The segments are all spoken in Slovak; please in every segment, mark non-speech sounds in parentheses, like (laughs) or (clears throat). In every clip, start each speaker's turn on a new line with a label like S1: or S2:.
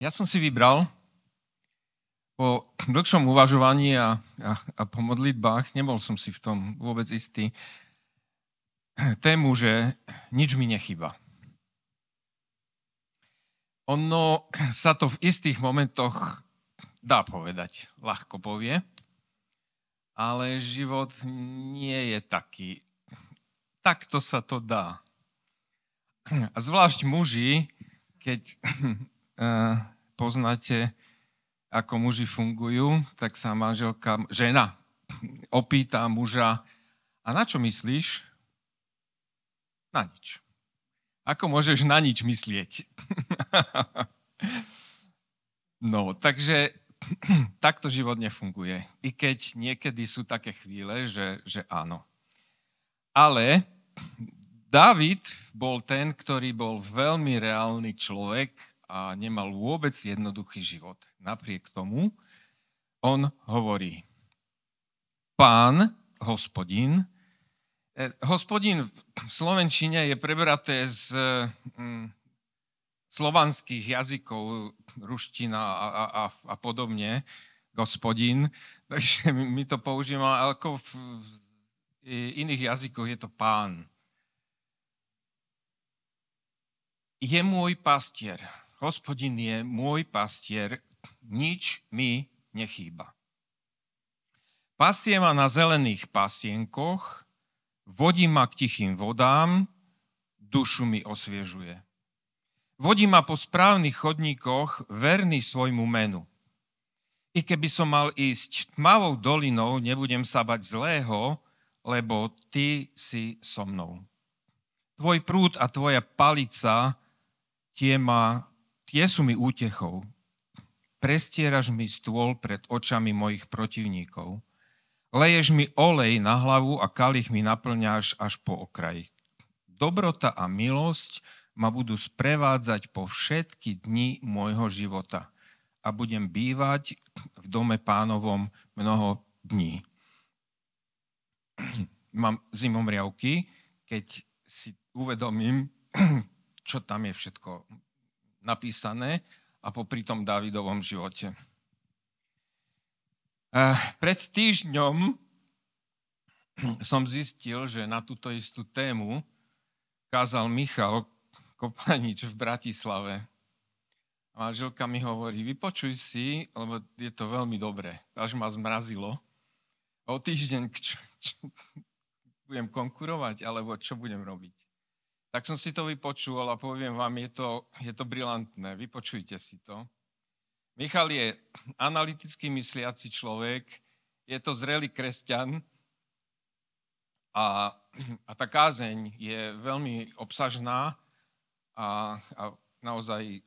S1: Ja som si vybral po dlhšom uvažovaní a, a, a po modlitbách, nebol som si v tom vôbec istý, tému, že nič mi nechyba. Ono sa to v istých momentoch dá povedať, ľahko povie, ale život nie je taký. Takto sa to dá. A zvlášť muži, keď poznáte, ako muži fungujú, tak sa manželka, žena, opýta muža, a na čo myslíš? Na nič. Ako môžeš na nič myslieť? (laughs) no, takže (clears throat) takto život nefunguje. I keď niekedy sú také chvíle, že, že áno. Ale David bol ten, ktorý bol veľmi reálny človek a nemal vôbec jednoduchý život. Napriek tomu on hovorí, pán, hospodin, e, hospodin v Slovenčine je prebraté z mm, slovanských jazykov, ruština a, a, a, podobne, gospodin, (laughs) takže my to používame, ako v iných jazykoch je to pán. Je môj pastier. Hospodin je môj pastier, nič mi nechýba. Pastie ma na zelených pasienkoch, vodí ma k tichým vodám, dušu mi osviežuje. Vodí ma po správnych chodníkoch, verný svojmu menu. I keby som mal ísť tmavou dolinou, nebudem sa bať zlého, lebo ty si so mnou. Tvoj prúd a tvoja palica, tie ma tie sú mi útechou. Prestieraš mi stôl pred očami mojich protivníkov. Leješ mi olej na hlavu a kalich mi naplňáš až po okraj. Dobrota a milosť ma budú sprevádzať po všetky dni môjho života a budem bývať v dome pánovom mnoho dní. Mám zimomriavky, keď si uvedomím, (clears throat) čo tam je všetko napísané a popri tom Davidovom živote. Eh, pred týždňom som zistil, že na túto istú tému kázal Michal Kopanič v Bratislave. Manželka mi hovorí, vypočuj si, lebo je to veľmi dobré. Až ma zmrazilo. O týždeň čo, čo, budem konkurovať, alebo čo budem robiť. Tak som si to vypočul a poviem vám, je to, je to brilantné. Vypočujte si to. Michal je analyticky mysliaci človek, je to zrelý kresťan a, a tá kázeň je veľmi obsažná a, a naozaj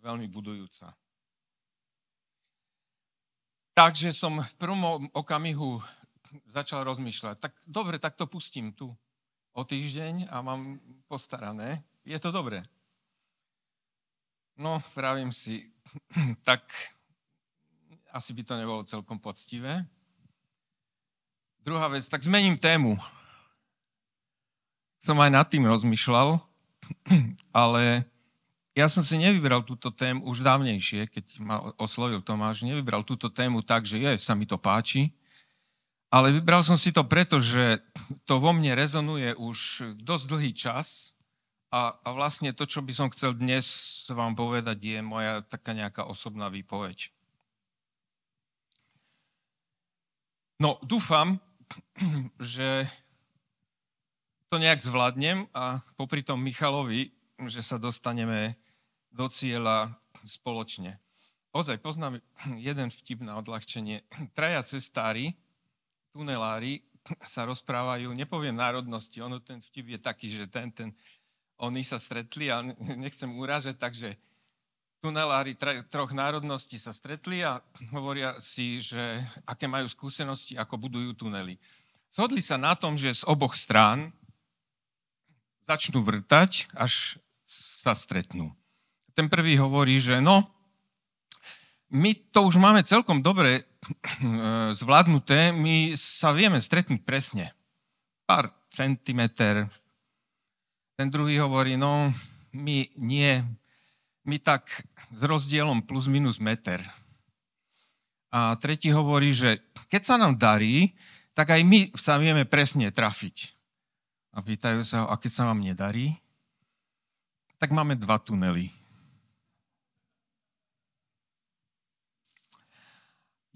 S1: veľmi budujúca. Takže som v prvom okamihu začal rozmýšľať, tak dobre, tak to pustím tu o týždeň a mám postarané. Je to dobré. No, pravím si, (clears throat) tak asi by to nebolo celkom poctivé. Druhá vec, tak zmením tému. Som aj nad tým rozmýšľal, (clears throat) ale ja som si nevybral túto tému už dávnejšie, keď ma oslovil Tomáš, nevybral túto tému tak, že je, sa mi to páči, ale vybral som si to preto, že to vo mne rezonuje už dosť dlhý čas a, a vlastne to, čo by som chcel dnes vám povedať, je moja taká nejaká osobná výpoveď. No, dúfam, (clears throat) že to nejak zvládnem a popri tom Michalovi, že sa dostaneme do cieľa spoločne. Ozaj, poznám jeden vtip na odľahčenie. (clears throat) Traja cestári tunelári sa rozprávajú, nepoviem národnosti, ono ten vtip je taký, že ten, ten, oni sa stretli a nechcem urážať, takže tunelári troch národností sa stretli a hovoria si, že aké majú skúsenosti, ako budujú tunely. Shodli sa na tom, že z oboch strán začnú vrtať, až sa stretnú. Ten prvý hovorí, že no, my to už máme celkom dobre (clears throat) eh, zvládnuté, my sa vieme stretnúť presne. Pár centimeter. Ten druhý hovorí, no my nie, mi tak s rozdielom plus minus meter. A tretí hovorí, že keď sa nám darí, tak aj my sa vieme presne trafiť. A pýtajú sa ho, a keď sa vám nedarí, tak máme dva tunely.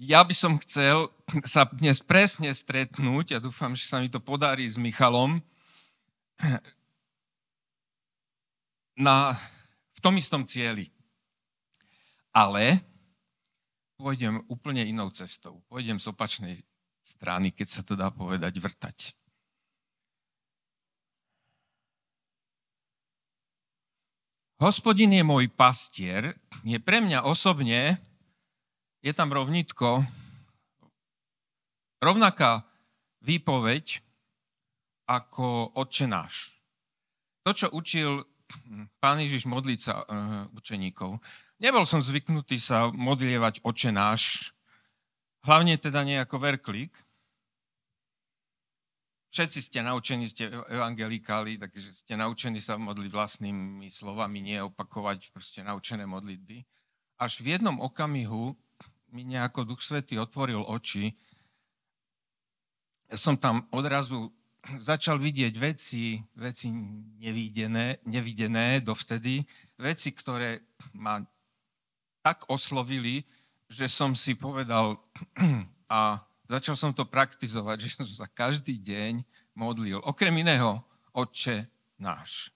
S1: Ja by som chcel sa dnes presne stretnúť, ja dúfam, že sa mi to podarí s Michalom, na, v tom istom cieli. Ale pôjdem úplne inou cestou. Pôjdem z opačnej strany, keď sa to dá povedať, vrtať. Hospodin je môj pastier, je pre mňa osobne, je tam rovnitko, rovnaká výpoveď ako Otče náš. To, čo učil pán Ježiš modliť sa uh, učeníkov. Nebol som zvyknutý sa modlievať Otče náš, hlavne teda nie ako verklík, Všetci ste naučení, ste evangelikáli, takže ste naučení sa modliť vlastnými slovami, nie opakovať proste naučené modlitby. Až v jednom okamihu mi nejako Duch Svetý otvoril oči. Ja som tam odrazu začal vidieť veci, veci nevidené, nevidené dovtedy, veci, ktoré ma tak oslovili, že som si povedal (clears throat) a Začal som to praktizovať, že som sa každý deň modlil. Okrem iného, Otče náš.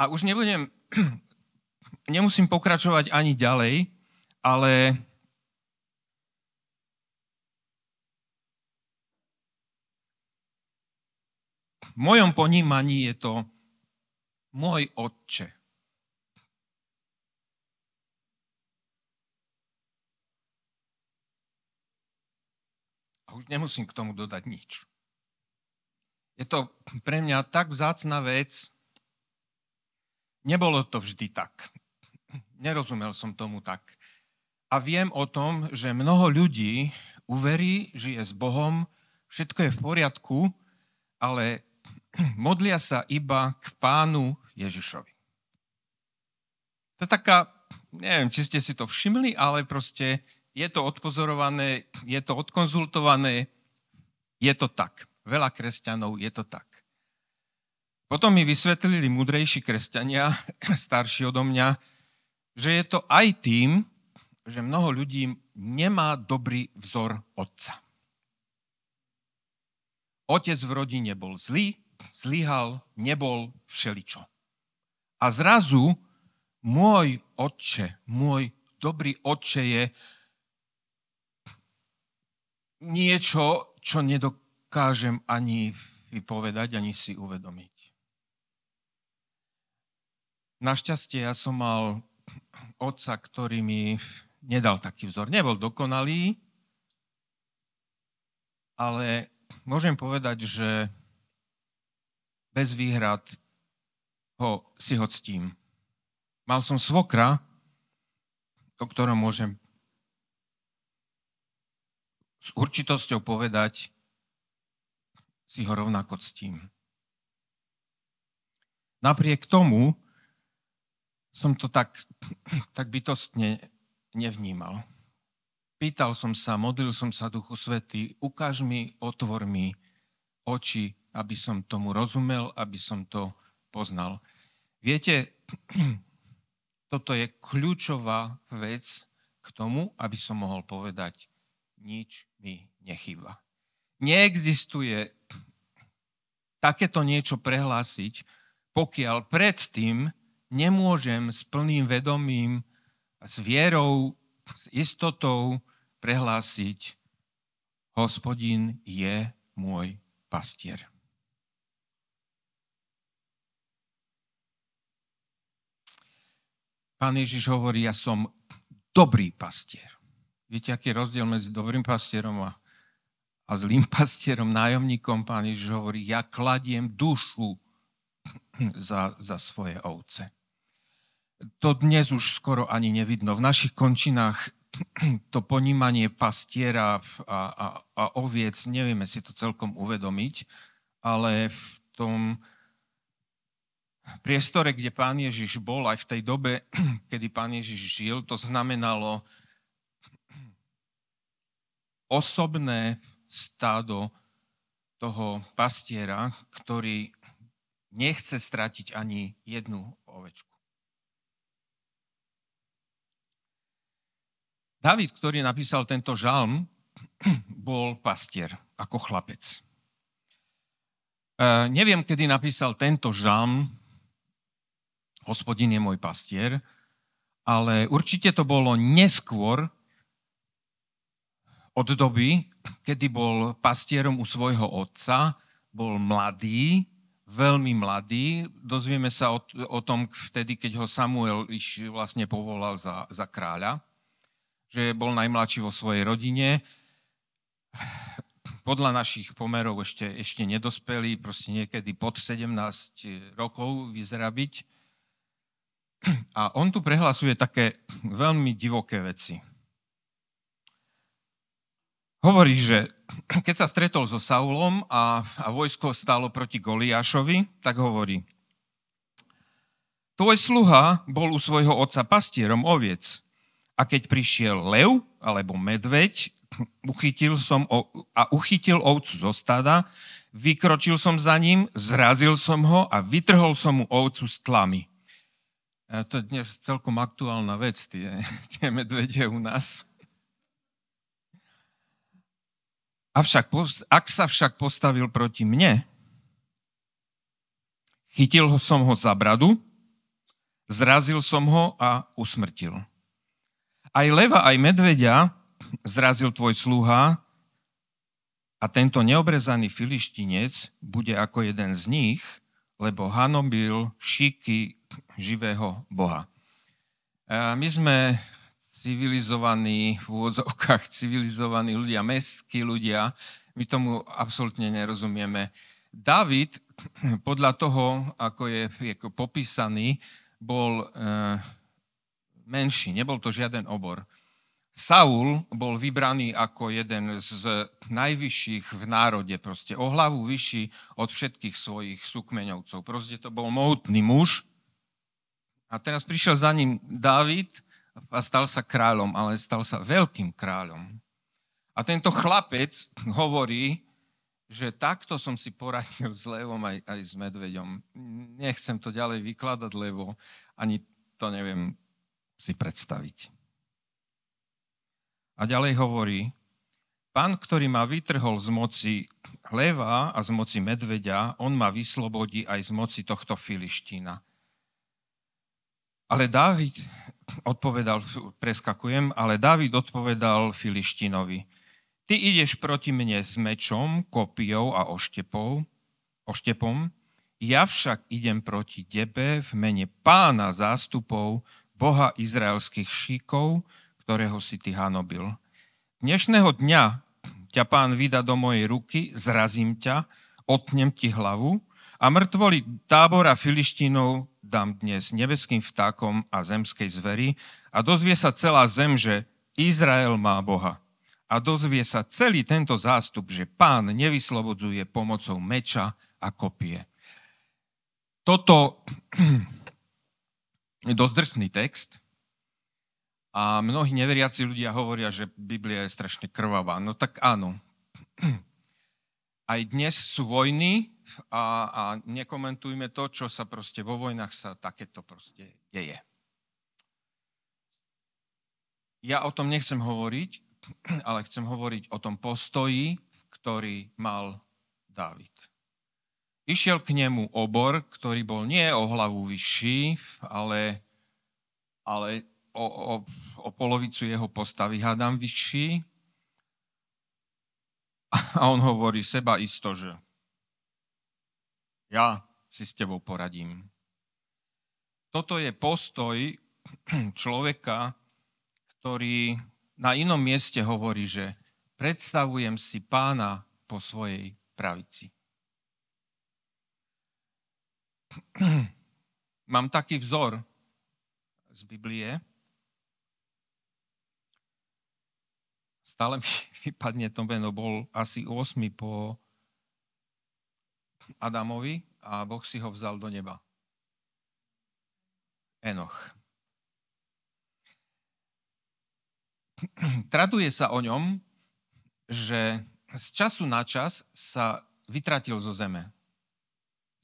S1: A už nebudem, (clears throat) nemusím pokračovať ani ďalej, ale v mojom ponímaní je to môj Otče. A už nemusím k tomu dodať nič. Je to pre mňa tak vzácna vec. Nebolo to vždy tak. Nerozumel som tomu tak. A viem o tom, že mnoho ľudí uverí, žije s Bohom, všetko je v poriadku, ale (clears throat) modlia sa iba k pánu Ježišovi. To je taká, neviem, či ste si to všimli, ale proste je to odpozorované, je to odkonzultované, je to tak. Veľa kresťanov je to tak. Potom mi vysvetlili múdrejší kresťania, (clears throat) starší odo mňa, že je to aj tým, že mnoho ľudí nemá dobrý vzor otca. Otec v rodine bol zlý, zlyhal, nebol všeličo. A zrazu môj otče, môj dobrý otče je niečo, čo nedokážem ani vypovedať, ani si uvedomiť. Našťastie ja som mal otca, ktorý mi nedal taký vzor. Nebol dokonalý, ale môžem povedať, že bez výhrad ho si ho ctím. Mal som svokra, o ktorom môžem s určitosťou povedať, si ho rovnako ctím. Napriek tomu som to tak, (clears throat) tak bytostne nevnímal. Pýtal som sa, modlil som sa Duchu Svety, ukáž mi, otvor mi oči, aby som tomu rozumel, aby som to poznal. Viete, (clears throat) toto je kľúčová vec k tomu, aby som mohol povedať, nič mi nechýba. Neexistuje takéto niečo prehlásiť, pokiaľ predtým nemôžem s plným vedomím, s vierou, s istotou prehlásiť, hospodin je môj pastier. Pán Ježiš hovorí, ja som dobrý pastier. Viete, aký je rozdiel medzi dobrým pastierom a, a zlým (laughs) pastierom, nájomníkom? Pán Ježiš hovorí, ja kladiem dušu (clears throat) za, za svoje ovce. To dnes už skoro ani nevidno. V našich končinách (clears throat) to ponímanie pastiera a, a, a oviec, nevieme si to celkom uvedomiť, ale v tom priestore, kde pán Ježiš bol, aj v tej dobe, (clears throat) kedy pán Ježiš žil, to znamenalo osobné stádo toho pastiera, ktorý nechce stratiť ani jednu ovečku. David, ktorý napísal tento žalm, (clears throat) bol pastier ako chlapec. E, neviem, kedy napísal tento žalm, hospodin je môj pastier, ale určite to bolo neskôr od doby, kedy bol pastierom u svojho otca, bol mladý, veľmi mladý. Dozvieme sa o, o tom vtedy, keď ho Samuel iš vlastne povolal za, za kráľa že bol najmladší vo svojej rodine. Podľa našich pomerov ešte, ešte nedospelý, proste niekedy pod 17 rokov vyzerá byť. A on tu prehlasuje také veľmi divoké veci. Hovorí, že keď sa stretol so Saulom a, a vojsko stálo proti Goliášovi, tak hovorí, tvoj sluha bol u svojho otca pastierom oviec a keď prišiel lev alebo medveď, uchytil som a uchytil ovcu zo stada, vykročil som za ním, zrazil som ho a vytrhol som mu ovcu z tlamy. A to je dnes celkom aktuálna vec, tie, (laughs) tie medvede u nás. Avšak, ak sa však postavil proti mne, chytil som ho za bradu, zrazil som ho a usmrtil. Aj leva, aj medveďa zrazil tvoj sluha a tento neobrezaný filištinec bude ako jeden z nich, lebo hanobil šíky živého Boha. My sme civilizovaní, v úvodzovkách (laughs) civilizovaní ľudia, mestskí ľudia, my tomu absolútne nerozumieme. David, podľa toho, ako je, je popísaný, bol menší, nebol to žiaden obor. Saul bol vybraný ako jeden z najvyšších v národe, proste o hlavu vyšší od všetkých svojich súkmeňovcov. Proste to bol mohutný muž. A teraz prišiel za ním Dávid a stal sa kráľom, ale stal sa veľkým kráľom. A tento chlapec hovorí, že takto som si poradil s levom aj, aj s medveďom. Nechcem to ďalej vykladať, lebo ani to neviem si predstaviť. A ďalej hovorí, pán, ktorý ma vytrhol z moci leva a z moci medveďa, on ma vyslobodí aj z moci tohto filištína. Ale Dávid odpovedal, preskakujem, ale Dávid odpovedal Filištinovi, ty ideš proti mne s mečom, kopijou a oštepou, oštepom, ja však idem proti tebe v mene pána zástupov, Boha izraelských šíkov, ktorého si ty hanobil. Dnešného dňa ťa pán vyda do mojej ruky, zrazím ťa, otnem ti hlavu a mŕtvoli tábora filištínov dám dnes nebeským vtákom a zemskej zveri a dozvie sa celá zem, že Izrael má Boha. A dozvie sa celý tento zástup, že pán nevyslobodzuje pomocou meča a kopie. Toto (clears throat) dosť drsný text a mnohí neveriaci ľudia hovoria, že Biblia je strašne krvavá. No tak áno. (clears throat) Aj dnes sú vojny a, a nekomentujme to, čo sa proste vo vojnách sa takéto proste deje. Ja o tom nechcem hovoriť, (clears throat) ale chcem hovoriť o tom postoji, ktorý mal Dávid. Išiel k nemu obor, ktorý bol nie o hlavu vyšší, ale, ale o, o, o polovicu jeho postavy hádam vyšší. (laughs) A on hovorí seba isto, že ja si s tebou poradím. Toto je postoj (clears throat) človeka, ktorý na inom mieste hovorí, že predstavujem si pána po svojej pravici. (clears throat) Mám taký vzor z Biblie. Stále mi (laughs) vypadne to meno, bol asi 8 po Adamovi a Boh si ho vzal do neba. Enoch. (clears throat) Traduje sa o ňom, že z času na čas sa vytratil zo zeme.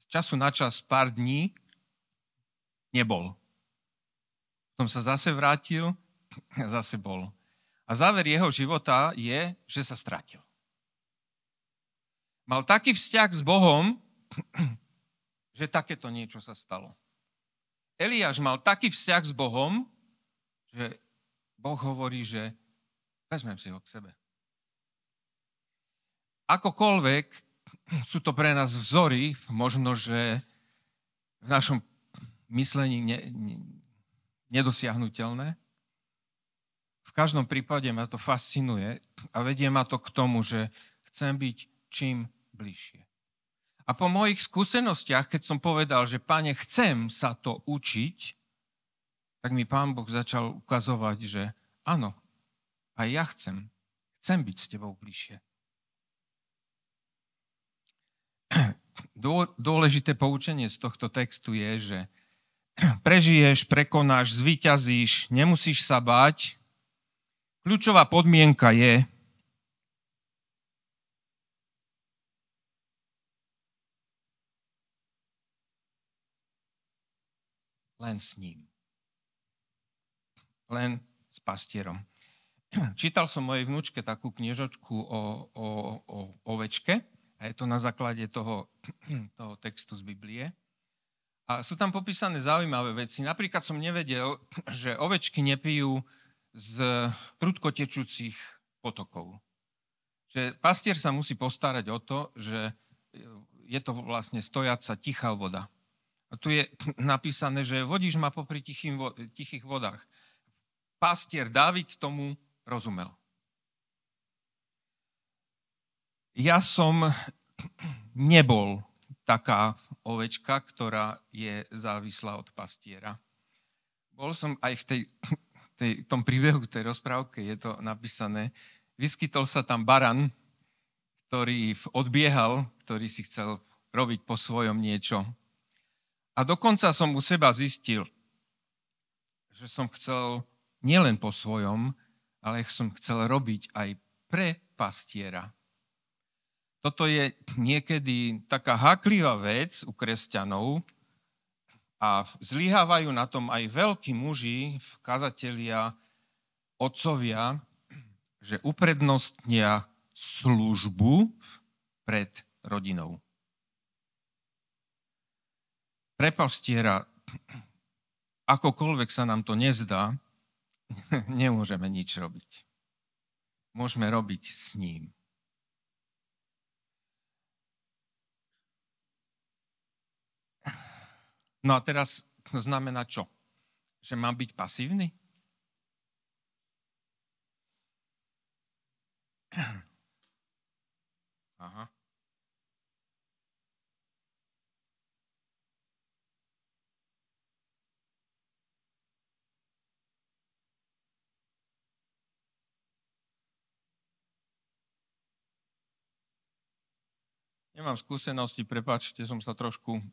S1: Z času na čas pár dní nebol. Potom sa zase vrátil (clears throat) zase bol. A záver jeho života je, že sa stratil. Mal taký vzťah s Bohom, (clears throat) že takéto niečo sa stalo. Eliáš mal taký vzťah s Bohom, že Boh hovorí, že vezmem si ho k sebe. Akokoľvek (clears throat) sú to pre nás vzory, možno, že v našom myslení ne, ne, nedosiahnutelné. V každom prípade ma to fascinuje a vedie ma to k tomu, že chcem byť čím bližšie. A po mojich skúsenostiach, keď som povedal, že pane, chcem sa to učiť, tak mi pán Boh začal ukazovať, že áno, aj ja chcem. Chcem byť s tebou bližšie. (clears throat) Dôležité poučenie z tohto textu je, že (clears throat) prežiješ, prekonáš, zvíťazíš, nemusíš sa báť. Kľúčová podmienka je, len s ním. Len s pastierom. (clears throat) Čítal som mojej vnúčke takú kniežočku o, o, o ovečke a je to na základe toho, (clears throat) toho textu z Biblie. A sú tam popísané zaujímavé veci. Napríklad som nevedel, (clears throat) že ovečky nepijú z prudko tečúcich potokov. Že pastier sa musí postarať o to, že je to vlastne stojaca tichá voda. Tu je napísané, že vodíš ma popri tichých vodách. Pastier Dávid tomu rozumel. Ja som nebol taká ovečka, ktorá je závislá od pastiera. Bol som aj v tej, tej, tom príbehu, tej rozprávke, je to napísané, vyskytol sa tam baran, ktorý odbiehal, ktorý si chcel robiť po svojom niečo. A dokonca som u seba zistil, že som chcel nielen po svojom, ale som chcel robiť aj pre pastiera. Toto je niekedy taká háklivá vec u kresťanov a zlyhávajú na tom aj veľkí muži, kazatelia, otcovia, že uprednostnia službu pred rodinou pre pastiera, akokoľvek sa nám to nezdá, (laughs) nemôžeme nič robiť. Môžeme robiť s ním. No a teraz znamená čo? Že mám byť pasívny? (clears throat) Aha. Nemám skúsenosti, prepáčte, som sa trošku...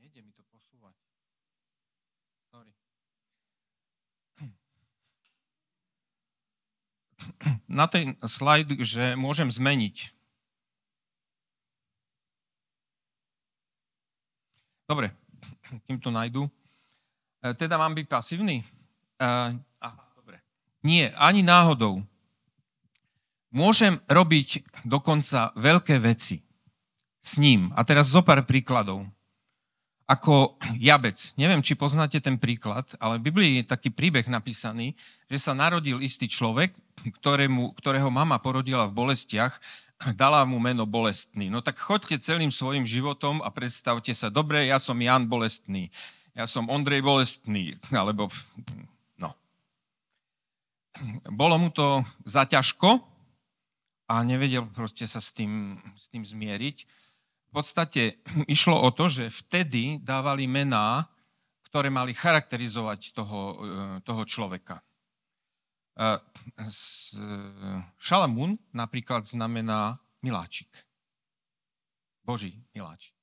S1: Nejde mi to posúvať. (clears throat) Na ten slajd, že môžem zmeniť. Dobre, (clears throat) kým to nájdu. E, teda mám byť pasívny? Uh, aha, dobre. Nie, ani náhodou. Môžem robiť dokonca veľké veci s ním. A teraz zo pár príkladov ako jabec. Neviem, či poznáte ten príklad, ale v Biblii je taký príbeh napísaný, že sa narodil istý človek, ktorému, ktorého mama porodila v bolestiach, dala mu meno bolestný. No tak choďte celým svojim životom a predstavte sa, dobre, ja som Jan bolestný, ja som Ondrej bolestný, alebo no. bolo mu to zaťažko a nevedel proste sa s tým, s tým zmieriť. V podstate (clears throat) išlo o to, že vtedy dávali mená, ktoré mali charakterizovať toho, toho človeka. Šalamún napríklad znamená miláčik. Boží miláčik.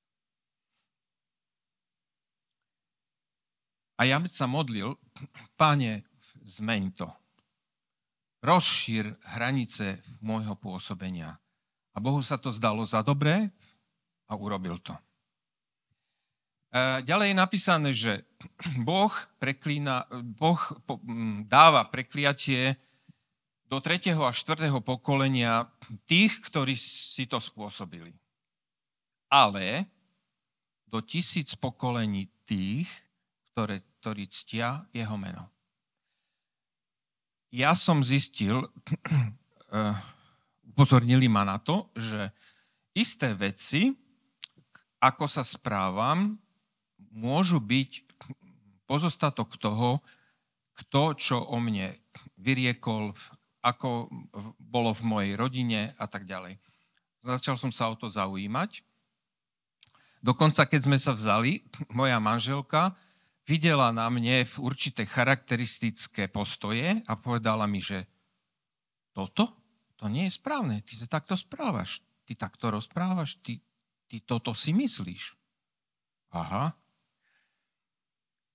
S1: A ja sa modlil, (clears throat) páne, zmeň to. Rozšír hranice môjho pôsobenia. A Bohu sa to zdalo za dobré a urobil to. E, ďalej je napísané, že Boh, preklína, boh dáva prekliatie do 3. a 4. pokolenia tých, ktorí si to spôsobili. Ale do tisíc pokolení tých, ktoré, ktorí ctia jeho meno. Ja som zistil, uh, (clears throat) upozornili ma na to, že isté veci, ako sa správam, môžu byť pozostatok toho, kto čo o mne vyriekol, ako bolo v mojej rodine a tak ďalej. Začal som sa o to zaujímať. Dokonca, keď sme sa vzali, moja manželka videla na mne v určité charakteristické postoje a povedala mi, že toto, to nie je správne, ty sa takto správaš, ty takto rozprávaš, ty, ty toto si myslíš. Aha.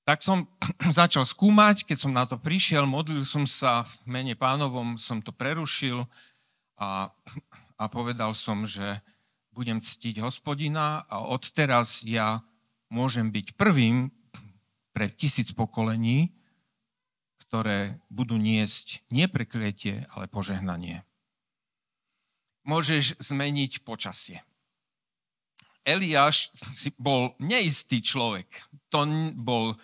S1: Tak som (clears throat) začal skúmať, keď som na to prišiel, modlil som sa v mene pánovom, som to prerušil a, (clears throat) a povedal som, že budem ctiť hospodina a odteraz ja môžem byť prvým, pre tisíc pokolení, ktoré budú niesť nie prekliatie, ale požehnanie. Môžeš zmeniť počasie. Eliáš bol neistý človek. To bol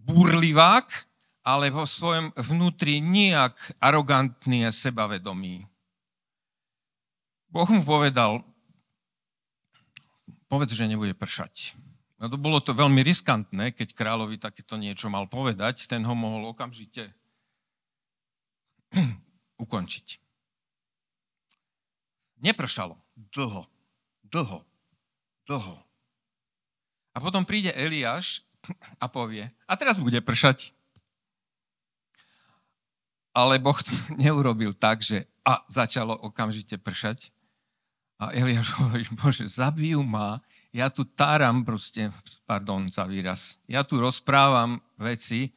S1: burlivák, ale vo svojom vnútri nijak arogantný a sebavedomý. Boh mu povedal, povedz, že nebude pršať. No to bolo to veľmi riskantné, keď kráľovi takéto niečo mal povedať, ten ho mohol okamžite (clears throat) ukončiť. Nepršalo. Dlho. Dlho. Dlho. A potom príde Eliáš a povie, a teraz bude pršať. Ale Boh to (laughs) neurobil tak, že a začalo okamžite pršať. A Eliáš (laughs) hovorí, Bože, zabijú ma, ja tu táram proste, pardon za výraz, ja tu rozprávam veci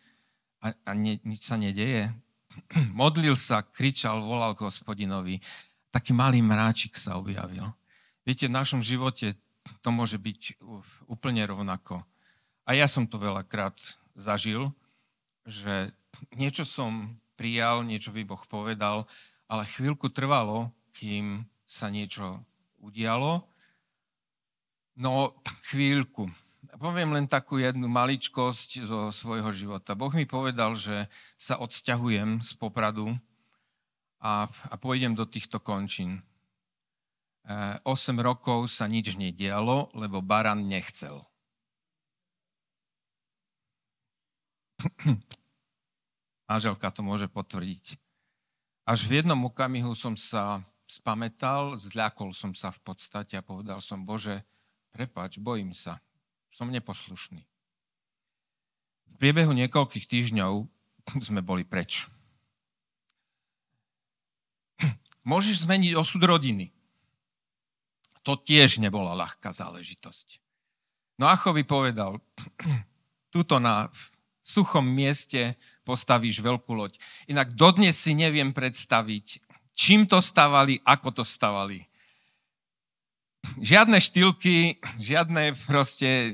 S1: a, a nie, nič sa nedeje. (clears throat) Modlil sa, kričal, volal k hospodinovi. Taký malý mráčik sa objavil. Viete, v našom živote to môže byť úplne rovnako. A ja som to veľakrát zažil, že niečo som prijal, niečo by Boh povedal, ale chvíľku trvalo, kým sa niečo udialo No, chvíľku. Poviem len takú jednu maličkosť zo svojho života. Boh mi povedal, že sa odsťahujem z Popradu a, a pôjdem do týchto končín. E, 8 rokov sa nič nedialo, lebo Baran nechcel. (clears throat) Máželka to môže potvrdiť. Až v jednom okamihu som sa spametal, zľakol som sa v podstate a povedal som, Bože, Prepač, bojím sa. Som neposlušný. V priebehu niekoľkých týždňov (clears throat) sme boli preč. (clears throat) Môžeš zmeniť osud rodiny. To tiež nebola ľahká záležitosť. No Achovi povedal, (clears throat) tuto na suchom mieste postavíš veľkú loď. Inak dodnes si neviem predstaviť, čím to stavali, ako to stavali žiadne štýlky, žiadne proste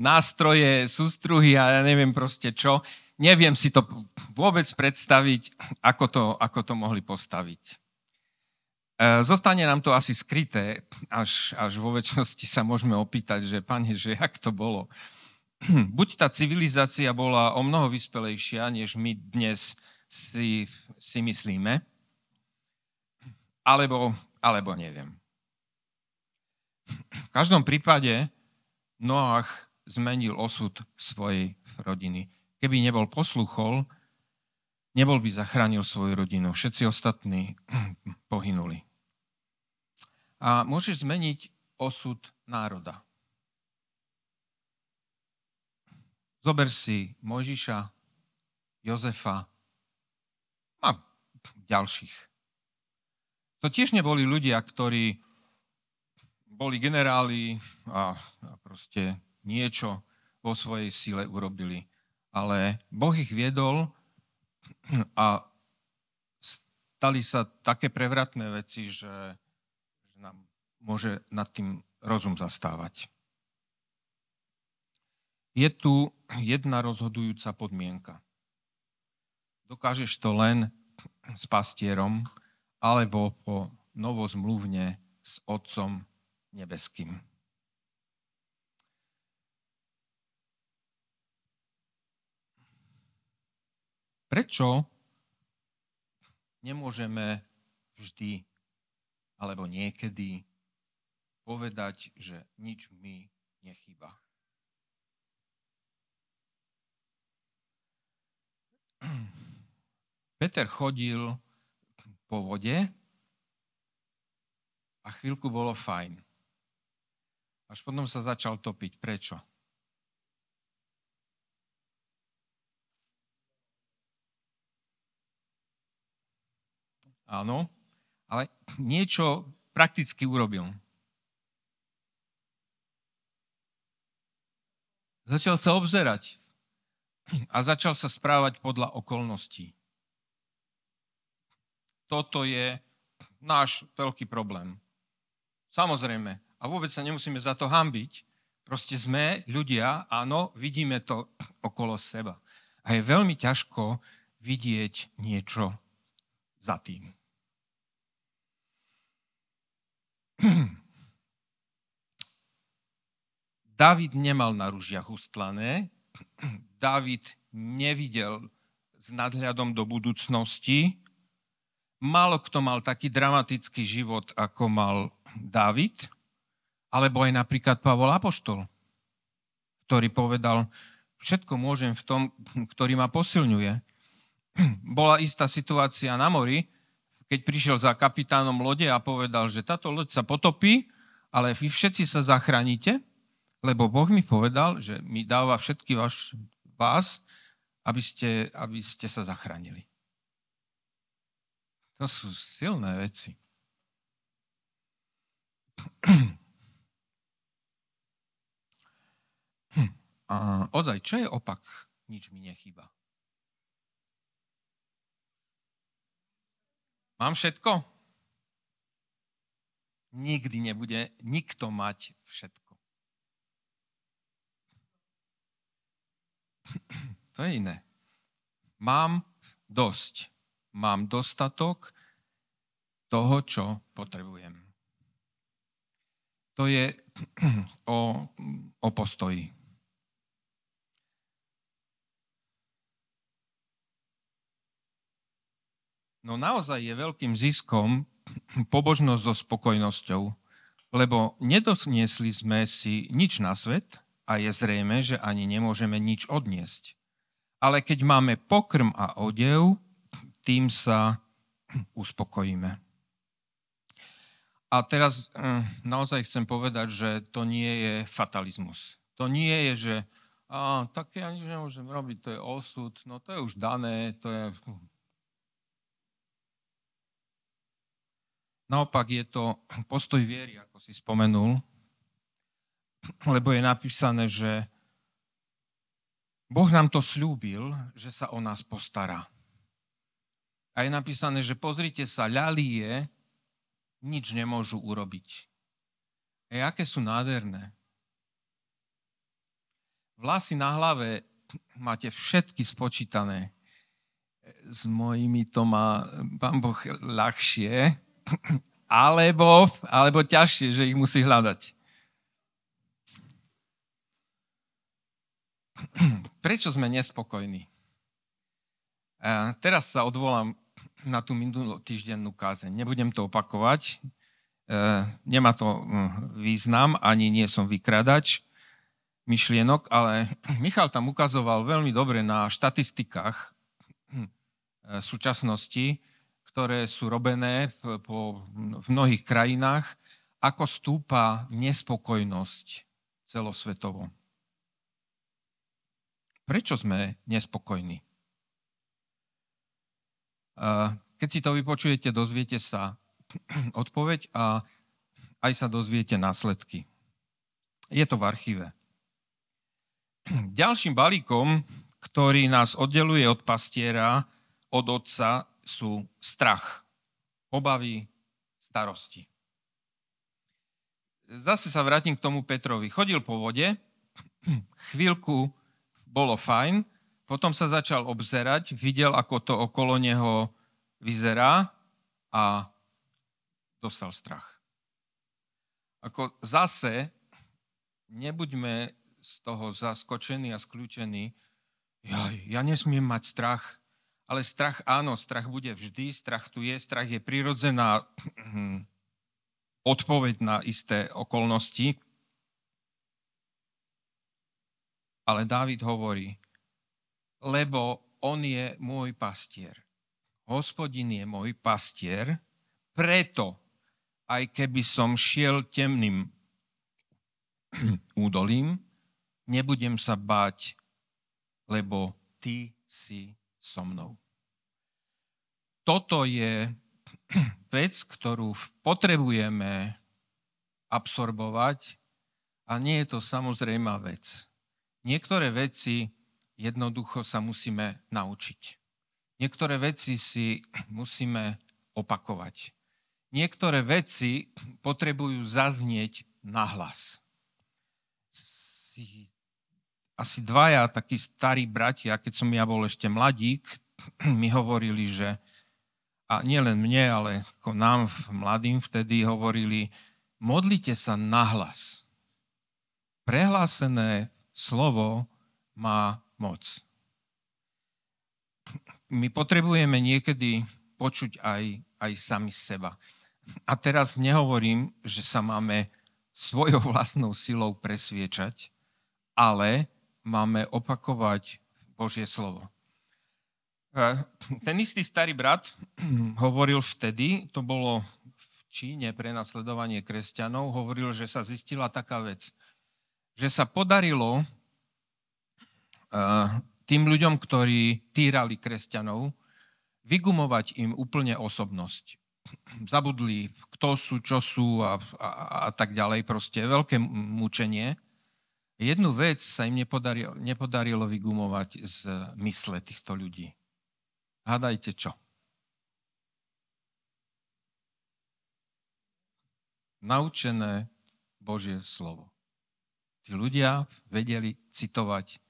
S1: nástroje, sústruhy a ja neviem proste čo. Neviem si to vôbec predstaviť, ako to, ako to mohli postaviť. E, zostane nám to asi skryté, až, až vo väčšnosti sa môžeme opýtať, že pane, že jak to bolo. (clears throat) Buď tá civilizácia bola o mnoho vyspelejšia, než my dnes si, si myslíme, alebo, alebo neviem. V každom prípade Noach zmenil osud svojej rodiny. Keby nebol posluchol, nebol by zachránil svoju rodinu. Všetci ostatní (clears throat) pohynuli. A môžeš zmeniť osud národa. Zober si Mojžiša, Jozefa a ďalších. To tiež neboli ľudia, ktorí boli generáli a, proste niečo vo svojej sile urobili. Ale Boh ich viedol a stali sa také prevratné veci, že, nám môže nad tým rozum zastávať je tu jedna rozhodujúca podmienka. Dokážeš to len s pastierom alebo po novozmluvne s Otcom nebeským. Prečo nemôžeme vždy alebo niekedy povedať, že nič mi nechýba? Peter chodil po vode a chvíľku bolo fajn. Až potom sa začal topiť. Prečo? Áno, ale niečo prakticky urobil. Začal sa obzerať a začal sa správať podľa okolností. Toto je náš veľký problém. Samozrejme, a vôbec sa nemusíme za to hambiť, proste sme ľudia, áno, vidíme to okolo seba. A je veľmi ťažko vidieť niečo za tým. (clears throat) David nemal na ružiach ustlané, (clears throat) David nevidel s nadhľadom do budúcnosti. Málo kto mal taký dramatický život, ako mal David, alebo aj napríklad Pavol Apoštol, ktorý povedal, všetko môžem v tom, (clears throat) ktorý ma posilňuje. Bola istá situácia na mori, keď prišiel za kapitánom lode a povedal, že táto loď sa potopí, ale vy všetci sa zachránite, lebo Boh mi povedal, že mi dáva všetky vaš, vás, aby ste, aby ste sa zachránili. To sú silné veci. A ozaj, čo je opak? Nič mi nechýba. Mám všetko? Nikdy nebude nikto mať všetko. (clears throat) To je iné. Mám dosť. Mám dostatok toho, čo potrebujem. To je (clears throat) o, o postoji. No naozaj je veľkým ziskom pobožnosť so spokojnosťou, lebo nedosniesli sme si nič na svet, a je zrejme, že ani nemôžeme nič odniesť. Ale keď máme pokrm a odev, tým sa uspokojíme. A teraz hm, naozaj chcem povedať, že to nie je fatalizmus. To nie je, že a, tak ja nič nemôžem robiť, to je osud, no to je už dané, to je... Naopak je to (clears throat) postoj viery, ako si spomenul, (clears throat) lebo je napísané, že Boh nám to slúbil, že sa o nás postará. A je napísané, že pozrite sa, ľalie nič nemôžu urobiť. E aké sú nádherné. Vlasy na hlave (clears throat) máte všetky spočítané. S mojimi to má pán Boh ľahšie, alebo, alebo ťažšie, že ich musí hľadať. Prečo sme nespokojní? Teraz sa odvolám na tú minulú týždennú kázeň. Nebudem to opakovať. E, nemá to hm, význam, ani nie som vykradač myšlienok, ale (clears throat) Michal tam ukazoval veľmi dobre na štatistikách hm, súčasnosti, ktoré sú robené v, po, v mnohých krajinách, ako stúpa nespokojnosť celosvetovo. Prečo sme nespokojní? Keď si to vypočujete, dozviete sa (clears throat) odpoveď a aj sa dozviete následky. Je to v archíve. (clears throat) Ďalším balíkom, ktorý nás oddeluje od pastiera, od otca, sú strach, obavy, starosti. Zase sa vrátim k tomu Petrovi. Chodil po vode, (clears throat) chvíľku bolo fajn, potom sa začal obzerať, videl, ako to okolo neho vyzerá a dostal strach. Ako zase nebuďme z toho zaskočení a skľúčení. Ja, ja nesmiem mať strach, ale strach áno, strach bude vždy, strach tu je, strach je prirodzená odpoveď na isté okolnosti. Ale Dávid hovorí, lebo on je môj pastier. Hospodin je môj pastier, preto aj keby som šiel temným údolím, nebudem sa báť, lebo ty si so mnou. Toto je (clears throat) vec, ktorú potrebujeme absorbovať a nie je to samozrejmá vec. Niektoré veci jednoducho sa musíme naučiť. Niektoré veci si (clears throat) musíme opakovať. Niektoré veci potrebujú zaznieť nahlas asi dvaja takí starí bratia, keď som ja bol ešte mladík, (clears throat) mi hovorili, že a nielen mne, ale ako nám mladým vtedy hovorili, modlite sa nahlas. Prehlásené slovo má moc. (clears throat) My potrebujeme niekedy počuť aj, aj sami seba. A teraz nehovorím, že sa máme svojou (laughs) vlastnou silou presviečať, ale máme opakovať Božie slovo. Ten istý starý brat (clears throat) hovoril vtedy, to bolo v Číne pre nasledovanie kresťanov, hovoril, že sa zistila taká vec, že sa podarilo tým ľuďom, ktorí týrali kresťanov, vygumovať im úplne osobnosť. (clears throat) Zabudli, kto sú, čo sú a, a, a tak ďalej. Proste veľké mučenie. Jednu vec sa im nepodarilo, nepodarilo vygumovať z mysle týchto ľudí. Hádajte čo? Naučené Božie slovo. Tí ľudia vedeli citovať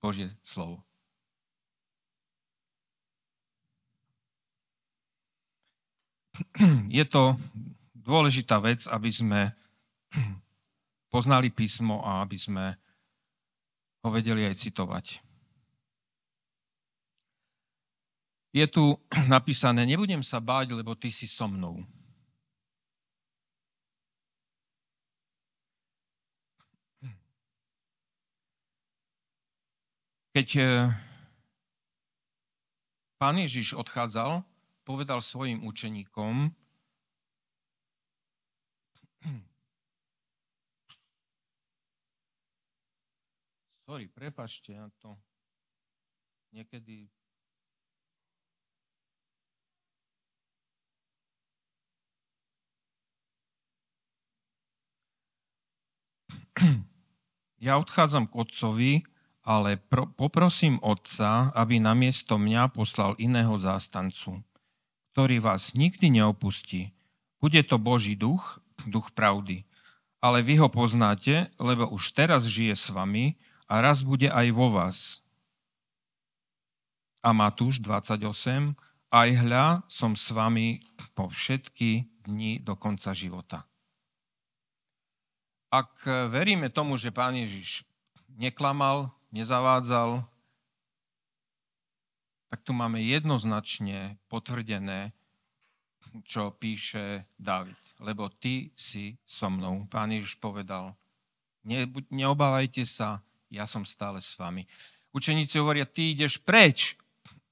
S1: Božie slovo. Je to dôležitá vec, aby sme poznali písmo a aby sme ho vedeli aj citovať. Je tu napísané, nebudem sa báť, lebo ty si so mnou. Keď eh, pán Ježiš odchádzal, povedal svojim učeníkom, Sorry, prepačte, ja to niekedy ja odchádzam k otcovi, ale pro, poprosím otca, aby namiesto mňa poslal iného zástancu, ktorý vás nikdy neopustí. Bude to Boží duch, duch pravdy. Ale vy ho poznáte, lebo už teraz žije s vami a raz bude aj vo vás. A Matúš 28, aj hľa som s vami po všetky dni do konca života. Ak veríme tomu, že Pán Ježiš neklamal, nezavádzal, tak tu máme jednoznačne potvrdené, čo píše David. Lebo ty si so mnou. Pán Ježiš povedal, ne, neobávajte sa, ja som stále s vami. Učeníci hovoria, ty ideš preč,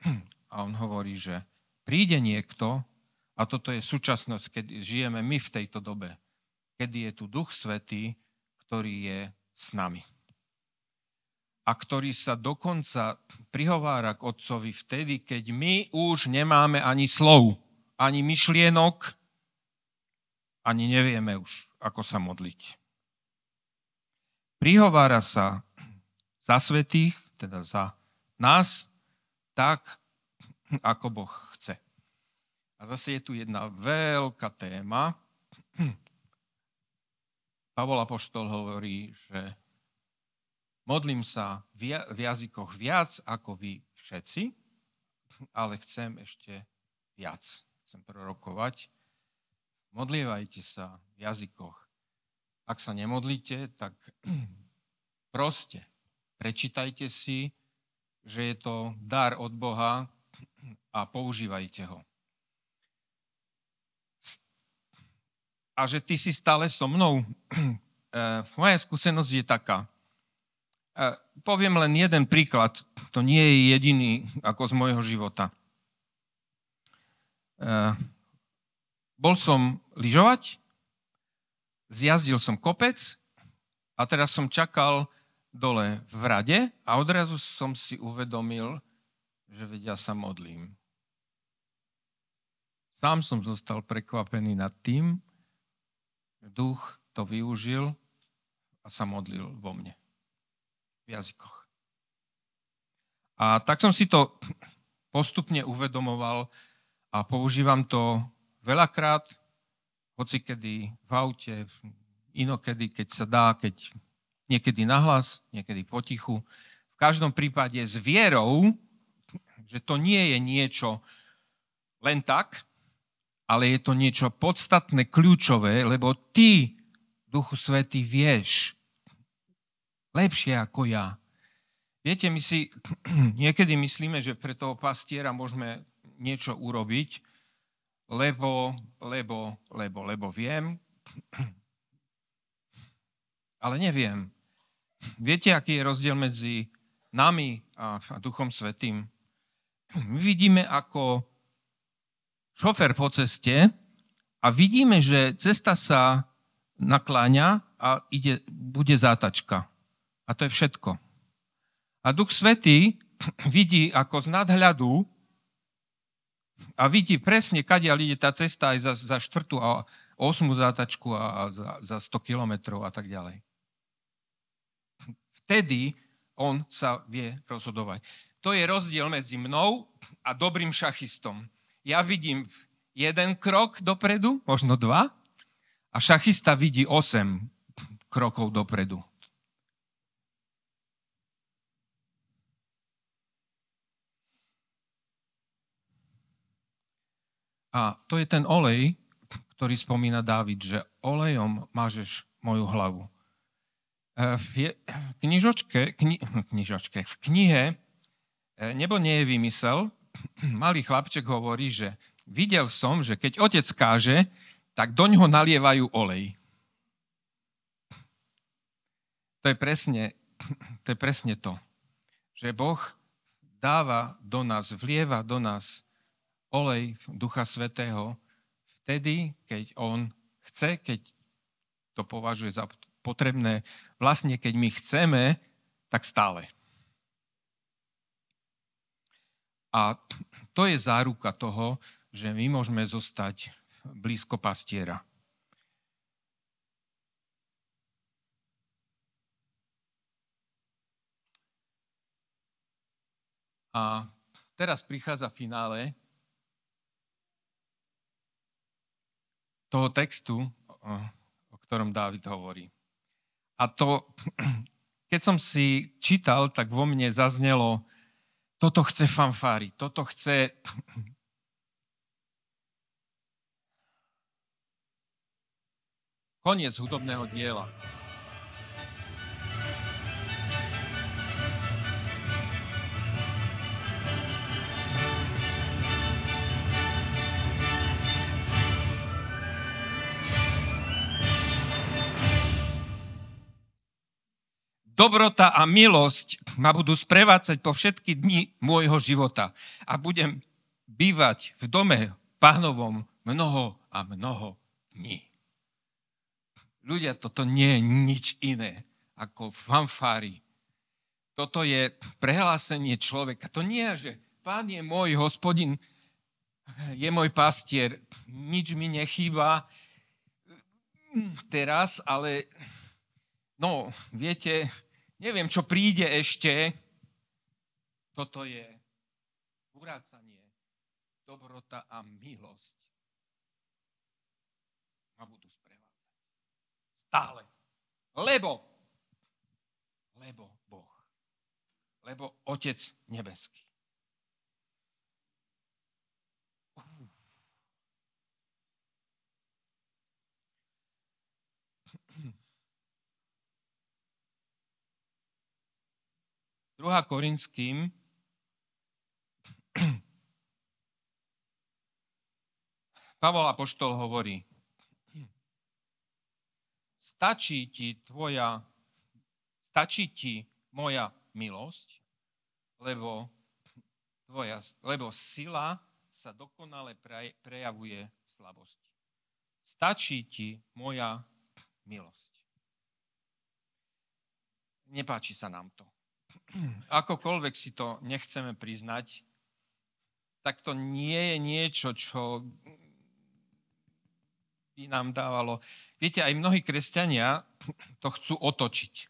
S1: (clears throat) a on hovorí, že príde niekto, a toto je súčasnosť, keď žijeme my v tejto dobe, kedy je tu Duch Svetý, ktorý je s nami. A ktorý sa dokonca prihovára k Otcovi vtedy, keď my už nemáme ani slov, ani myšlienok, ani nevieme už, ako sa modliť. Prihovára sa za svetých, teda za nás, tak, ako Boh chce. A zase je tu jedna veľká téma. Pavol Apoštol hovorí, že modlím sa v jazykoch viac ako vy všetci, ale chcem ešte viac. Chcem prorokovať. Modlievajte sa v jazykoch. Ak sa nemodlíte, tak (clears throat) proste prečítajte si, že je to dar od Boha a používajte ho. A že ty si stále so mnou. E, (clears throat) moja skúsenosť je taká. E, poviem len jeden príklad. To nie je jediný ako z môjho života. E, bol som lyžovať, zjazdil som kopec a teraz som čakal dole v rade a odrazu som si uvedomil, že vedia sa modlím. Sám som zostal prekvapený nad tým, že duch to využil a sa modlil vo mne. V jazykoch. A tak som si to postupne uvedomoval a používam to veľakrát, hoci kedy v aute, inokedy, keď sa dá, keď niekedy nahlas, niekedy potichu. V každom prípade s vierou, že to nie je niečo len tak, ale je to niečo podstatné, kľúčové, lebo ty, Duchu Svetý, vieš lepšie ako ja. Viete, my si (clears throat) niekedy myslíme, že pre toho pastiera môžeme niečo urobiť, lebo, lebo, lebo, lebo viem, (clears throat) ale neviem. Viete, aký je rozdiel medzi nami a Duchom Svetým? My vidíme ako šofer po ceste a vidíme, že cesta sa nakláňa a ide, bude zátačka. A to je všetko. A Duch Svetý (clears throat) vidí ako z nadhľadu a vidí presne, kadiaľ ide tá cesta aj za, za štvrtú a osmu zátačku a, a za, za 100 kilometrov a tak ďalej vtedy on sa vie rozhodovať. To je rozdiel medzi mnou a dobrým šachistom. Ja vidím jeden krok dopredu, možno dva, a šachista vidí 8 krokov dopredu. A to je ten olej, ktorý spomína Dávid, že olejom mážeš moju hlavu. E, v knižočke, kni, knižočke, v knihe e, Nebo nie je vymysel, malý chlapček hovorí, že videl som, že keď otec káže, tak do ňoho nalievajú olej. To je presne to, je presne to že Boh dáva do nás, vlieva do nás olej Ducha Svetého vtedy, keď On chce, keď to považuje za potrebné vlastne, keď my chceme, tak stále. A to je záruka toho, že my môžeme zostať blízko pastiera. A teraz prichádza finále toho textu, o ktorom Dávid hovorí. A to, keď som si čítal, tak vo mne zaznelo, toto chce fanfári, toto chce koniec hudobného diela. Dobrota a milosť ma budú sprevádzať po všetky dni môjho života a budem bývať v dome pánovom mnoho a mnoho dní. Ľudia, toto nie je nič iné ako fanfári. Toto je prehlásenie človeka. To nie je, že pán je môj hospodin, je môj pastier, nič mi nechýba teraz, ale no, viete, neviem, čo príde ešte. Toto je urácanie, dobrota a milosť. Ma budú sprevádzať. Stále. Lebo, lebo Boh, lebo Otec nebeský. Druhá Korinským (clears throat) Pavol Apoštol hovorí, stačí ti tvoja, stačí ti moja milosť, lebo, tvoja, lebo sila sa dokonale prejavuje v slabosti. Stačí ti moja milosť. Nepáči sa nám to. Akokoľvek si to nechceme priznať, tak to nie je niečo, čo by nám dávalo. Viete, aj mnohí kresťania to chcú otočiť.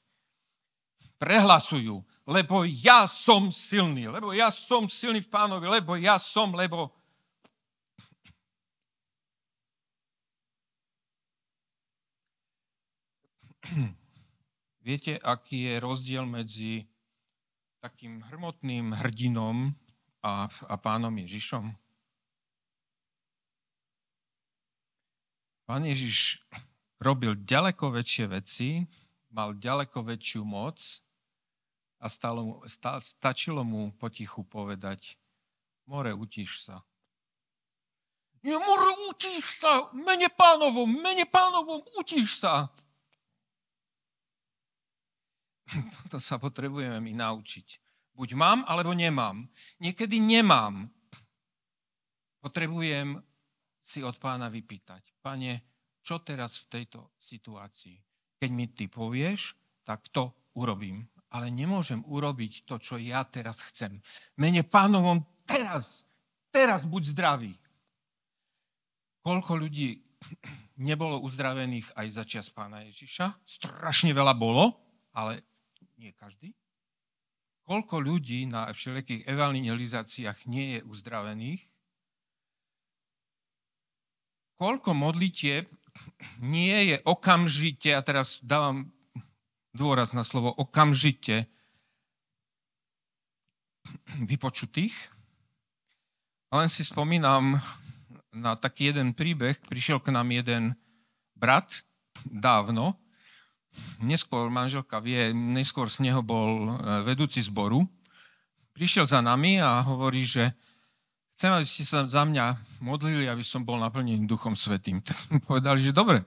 S1: Prehlasujú, lebo ja som silný, lebo ja som silný v pánovi, lebo ja som, lebo... Viete, aký je rozdiel medzi takým hrmotným hrdinom a, a pánom Ježišom? Pán Ježiš robil ďaleko väčšie veci, mal ďaleko väčšiu moc a stalo, stá, stačilo mu potichu povedať, more, utíš sa. Nie, more, sa, mene pánovom, mene pánovom, utíš sa. (laughs) To sa potrebujeme my naučiť. Buď mám, alebo nemám. Niekedy nemám. Potrebujem si od pána vypýtať. Pane, čo teraz v tejto situácii? Keď mi ty povieš, tak to urobím. Ale nemôžem urobiť to, čo ja teraz chcem. Mene pánovom teraz, teraz buď zdravý. Koľko ľudí (clears throat) nebolo uzdravených aj za čas pána Ježiša? Strašne veľa bolo, ale nie každý. Koľko ľudí na všelijakých evangelizáciách nie je uzdravených? Koľko modlitieb nie je okamžite, a teraz dávam dôraz na slovo okamžite, vypočutých. Len si spomínam na taký jeden príbeh. Prišiel k nám jeden brat dávno neskôr manželka vie, neskôr z neho bol e, vedúci zboru, prišiel za nami a hovorí, že chcem, aby ste sa za mňa modlili, aby som bol naplnený Duchom Svetým. (laughs) Povedali, že dobre.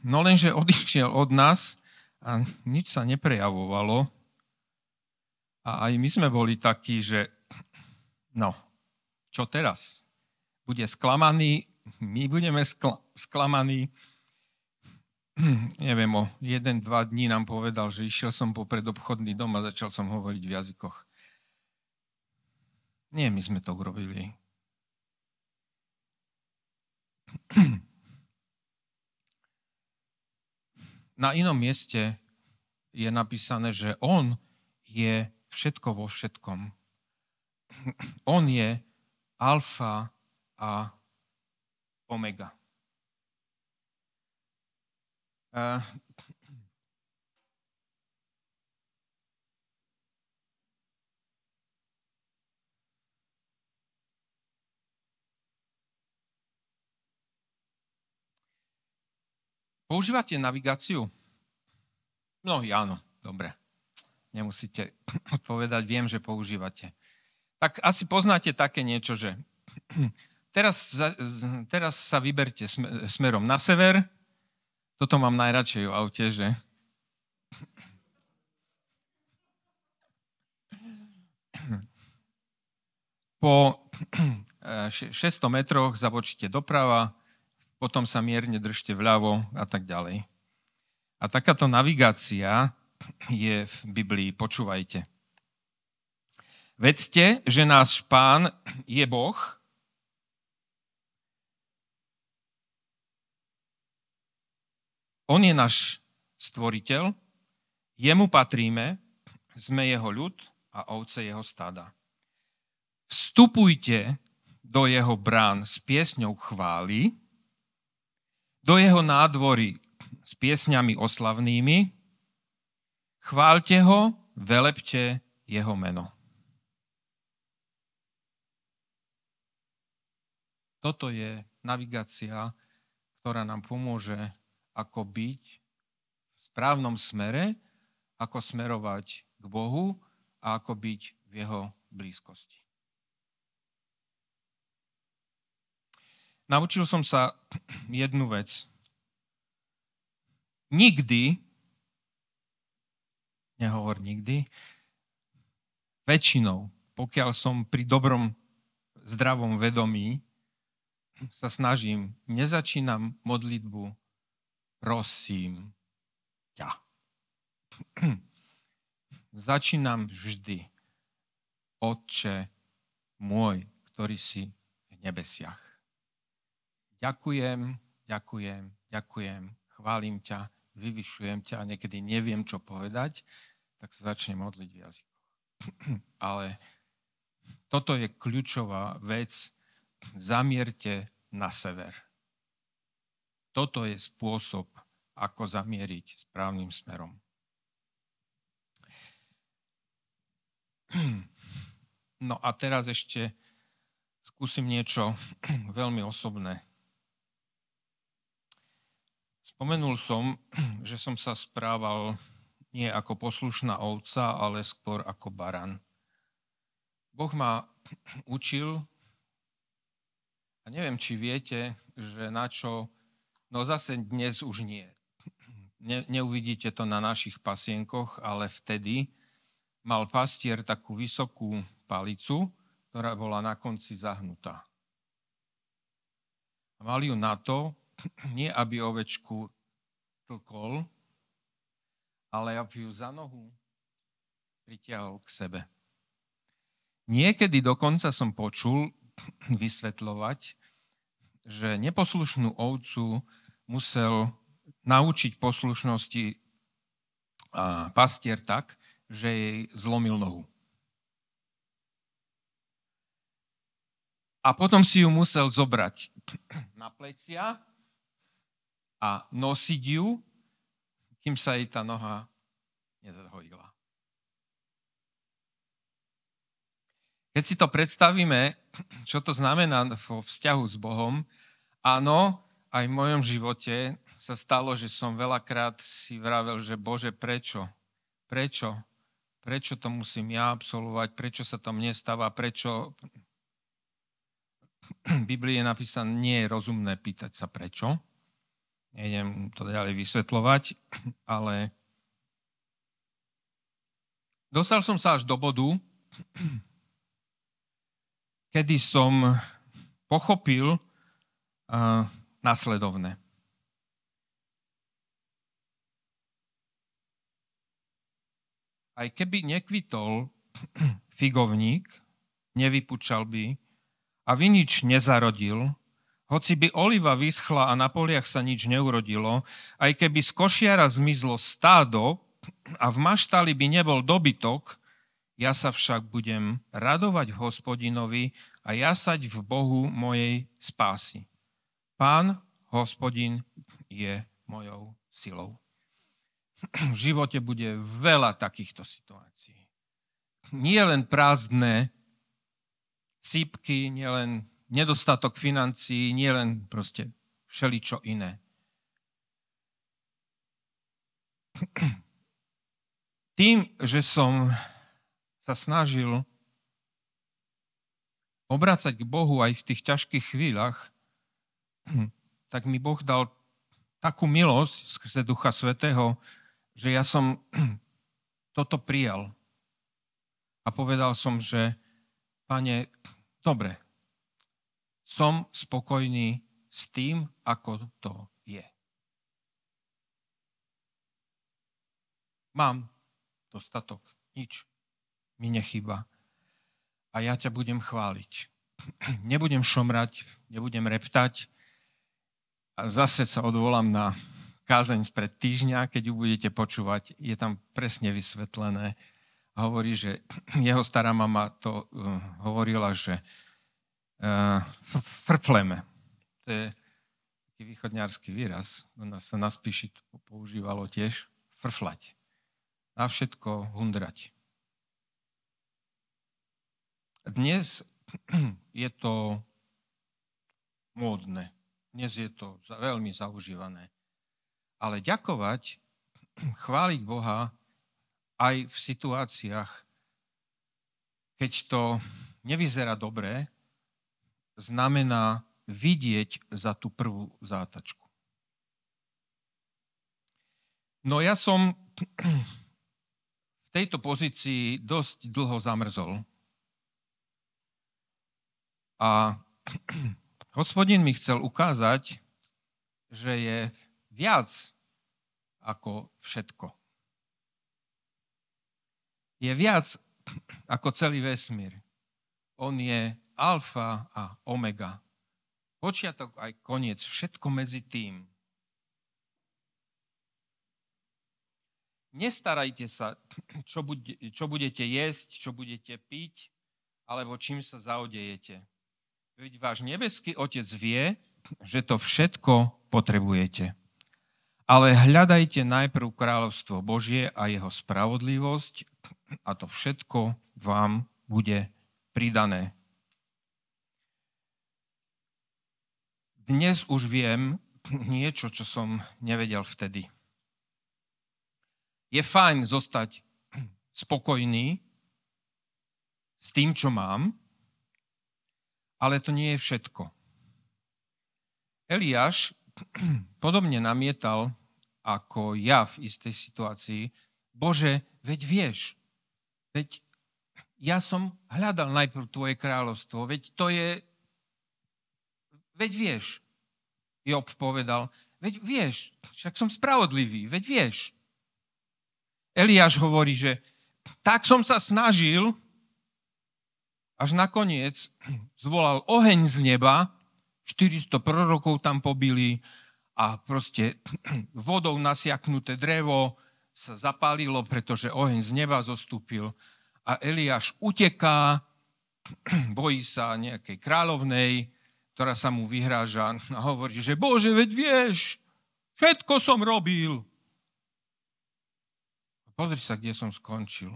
S1: No lenže odišiel od nás a nič sa neprejavovalo. A aj my sme boli takí, že (clears throat) no, čo teraz? Bude sklamaný, my budeme skl- sklamaní, neviem, o jeden, dva dní nám povedal, že išiel som po predobchodný dom a začal som hovoriť v jazykoch. Nie, my sme to urobili. (clears throat) Na inom mieste je napísané, že on je všetko vo všetkom. (clears throat) On je alfa a omega. Uh, Používate navigáciu? No, áno, dobre. Nemusíte (clears throat) odpovedať, viem, že používate. Tak asi poznáte také niečo, že (clears throat) teraz, teraz sa vyberte smerom na sever, toto mám najradšej v aute, že Po 600 metroch zabočíte doprava, potom sa mierne držte vľavo a tak ďalej. A takáto navigácia je v Biblii, počúvajte. Vedzte, že náš pán je Boh, On je náš stvoriteľ, jemu patríme, sme jeho ľud a ovce jeho stáda. Vstupujte do jeho brán s piesňou chvály, do jeho nádvory s piesňami oslavnými, chválte ho, velepte jeho meno. Toto je navigácia, ktorá nám pomôže ako byť v správnom smere, ako smerovať k Bohu a ako byť v jeho blízkosti. Naučil som sa (clears throat) jednu vec. Nikdy, nehovor nikdy, väčšinou, pokiaľ som pri dobrom, zdravom vedomí, sa snažím, nezačínam modlitbu prosím ťa. (clears throat) Začínam vždy, Otče môj, ktorý si v nebesiach. Ďakujem, ďakujem, ďakujem, chválim ťa, vyvyšujem ťa a niekedy neviem, čo povedať, tak sa začnem modliť v jazykoch. (clears throat) Ale toto je kľúčová vec. Zamierte na sever. Toto je spôsob, ako zamieriť správnym smerom. (clears throat) No a teraz ešte skúsim niečo (clears throat) veľmi osobné. Spomenul som, (clears throat) že som sa správal nie ako poslušná ovca, ale skôr ako baran. Boh ma učil, a neviem, či viete, že na čo No zase dnes už nie. Ne, neuvidíte to na našich pasienkoch, ale vtedy mal pastier takú vysokú palicu, ktorá bola na konci zahnutá. A mal ju na to, (clears throat) nie aby ovečku tlkol, ale aby ju za nohu pritiahol k sebe. Niekedy dokonca som počul (clears throat) vysvetľovať, že neposlušnú ovcu musel naučiť poslušnosti pastier tak, že jej zlomil nohu. A potom si ju musel zobrať (clears throat) na plecia a nosiť ju, kým sa jej tá noha nezahojila. Keď si to predstavíme, (clears throat) čo to znamená vo vzťahu s Bohom, áno, aj v mojom živote sa stalo, že som veľakrát si vravel, že Bože, prečo? Prečo? Prečo to musím ja absolvovať? Prečo sa to mne stáva? Prečo? V Biblii je napísané, nie je rozumné pýtať sa prečo. Nejdem to ďalej vysvetľovať, ale dostal som sa až do bodu, kedy som pochopil, nasledovné. Aj keby nekvitol (clears throat) figovník, nevypučal by a vinič nezarodil, hoci by oliva vyschla a na poliach sa nič neurodilo, aj keby z košiara zmizlo stádo a v maštali by nebol dobytok, ja sa však budem radovať v hospodinovi a jasať v Bohu mojej spásy. Pán, hospodin, je mojou silou. V živote bude veľa takýchto situácií. Nie len prázdne sípky, nie len nedostatok financií, nie len proste všeličo iné. Tým, že som sa snažil obracať k Bohu aj v tých ťažkých chvíľach, (clears throat) tak mi Boh dal takú milosť skrze Ducha Svetého, že ja som (clears throat) toto prijal. A povedal som, že pane, dobre, som spokojný s tým, ako to je. Mám dostatok, nič mi nechyba. A ja ťa budem chváliť. (clears throat) Nebudem šomrať, nebudem reptať. A zase sa odvolám na kázeň spred týždňa, keď ju budete počúvať, je tam presne vysvetlené. Hovorí, že jeho stará mama to uh, hovorila, že uh, frfleme. To je taký východňársky výraz. U sa na spíši používalo tiež frflať. Na všetko hundrať. Dnes (clears throat) je to módne. Dnes je to veľmi zaužívané. Ale ďakovať, (clears throat) chváliť Boha aj v situáciách, keď to nevyzerá dobre, znamená vidieť za tú prvú zátačku. No ja som (clears throat) v tejto pozícii dosť dlho zamrzol. A (clears throat) hospodin mi chcel ukázať, že je viac ako všetko. Je viac ako celý vesmír. On je alfa a omega. Počiatok aj koniec, všetko medzi tým. Nestarajte sa, čo, bude, čo budete jesť, čo budete piť, alebo čím sa zaodejete. Veď váš nebeský Otec vie, že to všetko potrebujete. Ale hľadajte najprv kráľovstvo Božie a jeho spravodlivosť a to všetko vám bude pridané. Dnes už viem niečo, čo som nevedel vtedy. Je fajn zostať spokojný s tým, čo mám, ale to nie je všetko. Eliáš (clears throat) podobne namietal ako ja v istej situácii, Bože, veď vieš, veď ja som hľadal najprv tvoje kráľovstvo, veď to je, veď vieš. Job povedal, veď vieš, však som spravodlivý, veď vieš. Eliáš hovorí, že tak som sa snažil, až nakoniec (clears throat) zvolal oheň z neba, 400 prorokov tam pobili a proste (clears throat) vodou nasiaknuté drevo sa zapálilo, pretože oheň z neba zostúpil a Eliáš uteká, (clears throat) bojí sa nejakej kráľovnej, ktorá sa mu vyhráža a hovorí, že Bože, veď vieš, všetko som robil. Pozri sa, kde som skončil.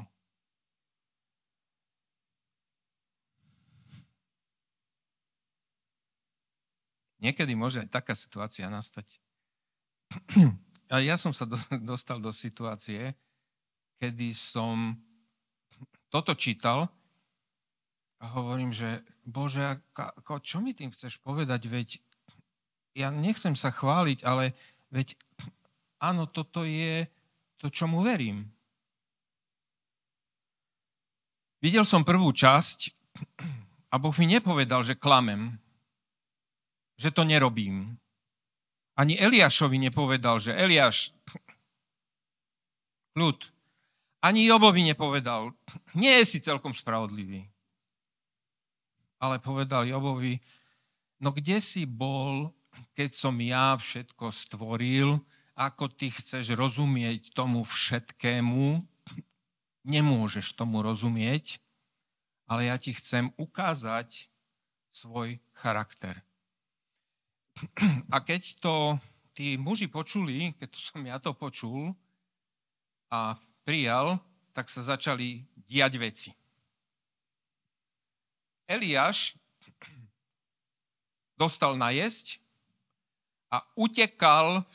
S1: Niekedy môže aj taká situácia nastať. A ja som sa (laughs) dostal do situácie, kedy som toto čítal a hovorím, že Bože, ako, čo mi tým chceš povedať, veď ja nechcem sa chváliť, ale veď áno, toto je to, čomu verím. Videl som prvú časť a Boh mi nepovedal, že klamem že to nerobím. Ani Eliášovi nepovedal, že Eliáš, ľud. Ani Jobovi nepovedal, nie je si celkom spravodlivý. Ale povedal Jobovi, no kde si bol, keď som ja všetko stvoril, ako ty chceš rozumieť tomu všetkému, nemôžeš tomu rozumieť, ale ja ti chcem ukázať svoj charakter. A keď to tí muži počuli, keď to som ja to počul a prijal, tak sa začali diať veci. Eliáš dostal najesť a utekal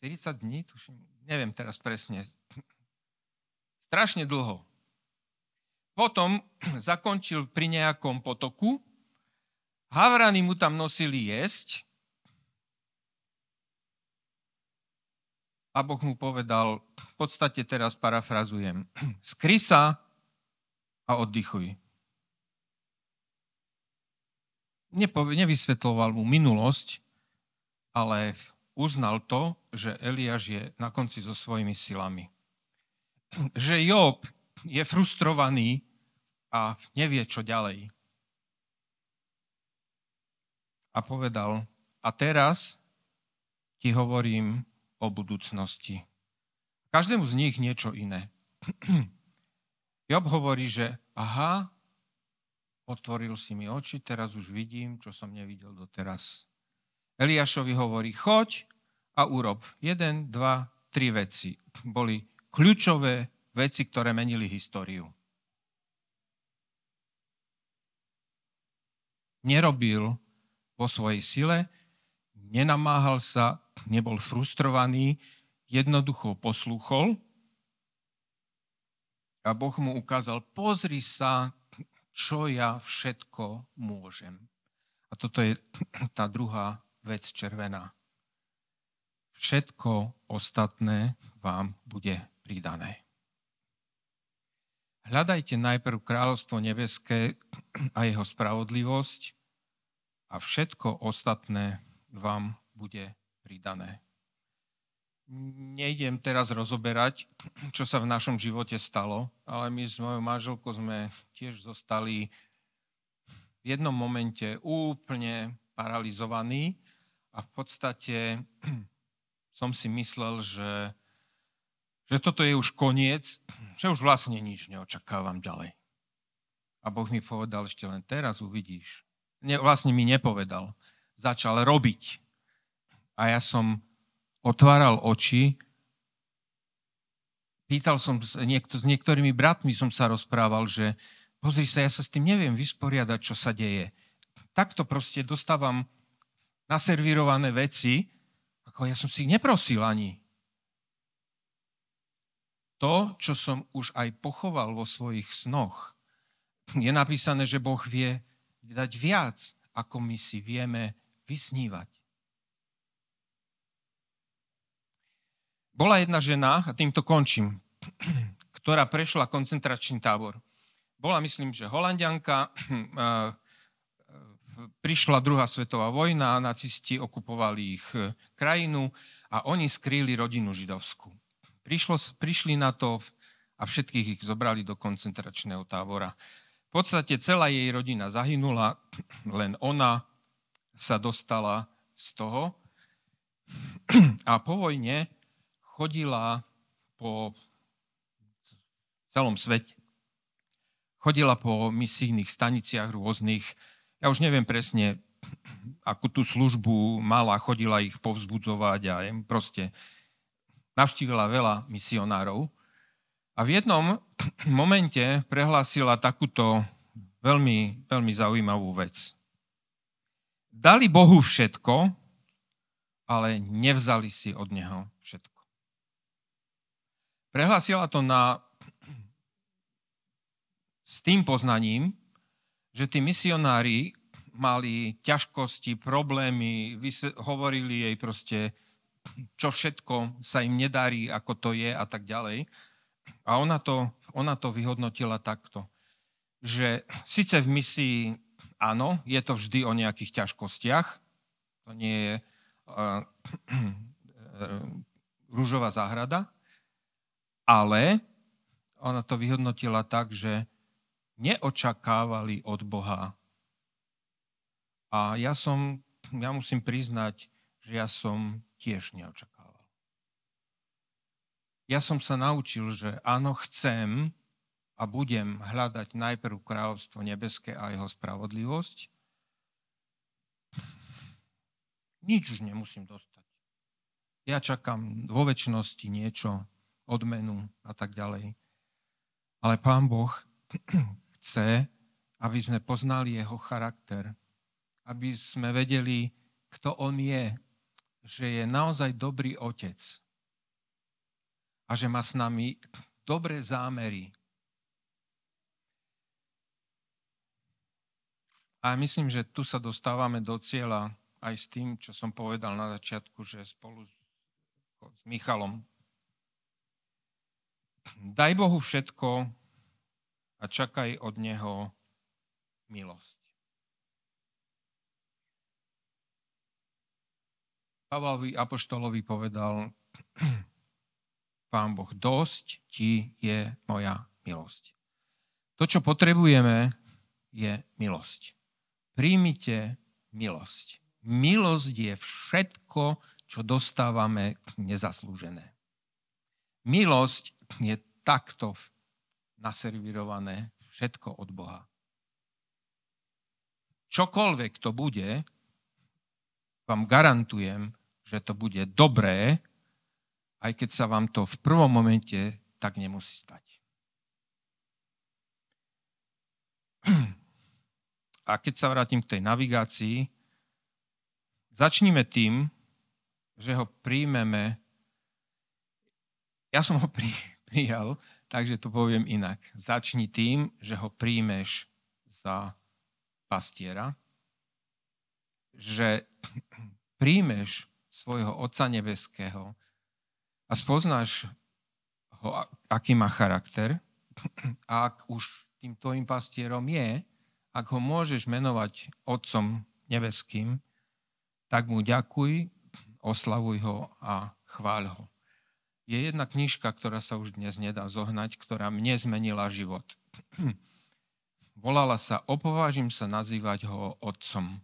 S1: 40 dní, tuším, neviem teraz presne, strašne dlho. Potom (clears throat) zakončil pri nejakom potoku Havrany mu tam nosili jesť A Boh mu povedal, v podstate teraz parafrazujem, (clears throat) skry sa a oddychuj. nevysvetloval mu minulosť, ale uznal to, že Eliáš je na konci so svojimi silami. (clears throat) Že Job je frustrovaný a nevie, čo ďalej. A povedal, a teraz ti hovorím o budúcnosti. Každému z nich niečo iné. (clears throat) Job hovorí, že aha, otvoril si mi oči, teraz už vidím, čo som nevidel doteraz. Eliášovi hovorí, choď a urob. Jeden, dva, tri veci. Boli kľúčové veci, ktoré menili históriu. Nerobil vo svojej sile, nenamáhal sa, nebol frustrovaný, jednoducho poslúchol a Boh mu ukázal, pozri sa, čo ja všetko môžem. A toto je (clears throat) tá druhá vec červená. Všetko ostatné vám bude pridané. Hľadajte najprv kráľovstvo nebeské (clears throat) a jeho spravodlivosť a všetko ostatné vám bude pridané. Nejdem teraz rozoberať, čo sa v našom živote stalo, ale my s mojou manželkou sme tiež zostali v jednom momente úplne paralizovaní a v podstate (clears throat) som si myslel, že, že toto je už koniec, že už vlastne nič neočakávam ďalej. A Boh mi povedal, ešte len teraz uvidíš. Ne, vlastne mi nepovedal. Začal robiť. A ja som otváral oči. Pýtal som, niekto, s niektorými bratmi som sa rozprával, že pozri sa, ja sa s tým neviem vysporiadať, čo sa deje. Takto proste dostávam naservírované veci, ako ja som si ich neprosil ani. To, čo som už aj pochoval vo svojich snoch, je napísané, že Boh vie dať viac, ako my si vieme vysnívať. Bola jedna žena, a týmto končím, (clears throat) ktorá prešla koncentračný tábor. Bola, myslím, že holandianka, (clears throat) prišla druhá svetová vojna, nacisti okupovali ich e, krajinu a oni skrýli rodinu židovskú. Prišlo, prišli na to a všetkých ich zobrali do koncentračného tábora. V podstate celá jej rodina zahynula, (clears throat) len ona sa dostala z toho. (clears throat) A po vojne chodila po celom svete. Chodila po misijných staniciach rôznych. Ja už neviem presne, (clears throat) akú tú službu mala, chodila ich povzbudzovať a proste navštívila veľa misionárov. A v jednom (clears throat) momente prehlásila takúto veľmi, veľmi zaujímavú vec. Dali Bohu všetko, ale nevzali si od Neho všetko. Prehlásila to na, (clears throat) s tým poznaním, že tí misionári mali ťažkosti, problémy, hovorili jej proste, (clears throat) čo všetko sa im nedarí, ako to je a tak ďalej. A ona to, ona to vyhodnotila takto, že síce v misii áno, je to vždy o nejakých ťažkostiach, to nie je uh, rúžová záhrada, ale ona to vyhodnotila tak, že neočakávali od Boha. A ja som, ja musím priznať, že ja som tiež neočakával. Ja som sa naučil, že áno, chcem a budem hľadať najprv kráľovstvo nebeské a jeho spravodlivosť. Nič už nemusím dostať. Ja čakám vo väčšnosti niečo, odmenu a tak ďalej. Ale Pán Boh (clears throat) chce, aby sme poznali jeho charakter, aby sme vedeli, kto on je, že je naozaj dobrý otec a že má s nami dobré zámery. A myslím, že tu sa dostávame do cieľa aj s tým, čo som povedal na začiatku, že spolu s Michalom. Daj Bohu všetko a čakaj od Neho milosť. Pavlovi Apoštolovi povedal, Pán Boh, dosť ti je moja milosť. To, čo potrebujeme, je milosť. Príjmite milosť. Milosť je všetko, čo dostávame nezaslúžené. Milosť je takto naservirované všetko od Boha. Čokoľvek to bude, vám garantujem, že to bude dobré, aj keď sa vám to v prvom momente tak nemusí stať. (clears throat) A keď sa vrátim k tej navigácii, začníme tým, že ho príjmeme. Ja som ho pri, (laughs) prijal, takže to poviem inak. Začni tým, že ho príjmeš za pastiera, že (clears throat) príjmeš svojho Otca Nebeského a spoznáš ho, aký má charakter, (clears throat) a ak už tým tvojim pastierom je, ak ho môžeš menovať Otcom Nebeským, tak mu ďakuj, oslavuj ho a chváľ ho. Je jedna knižka, ktorá sa už dnes nedá zohnať, ktorá mne zmenila život. (clears throat) Volala sa Opovážim sa nazývať ho Otcom.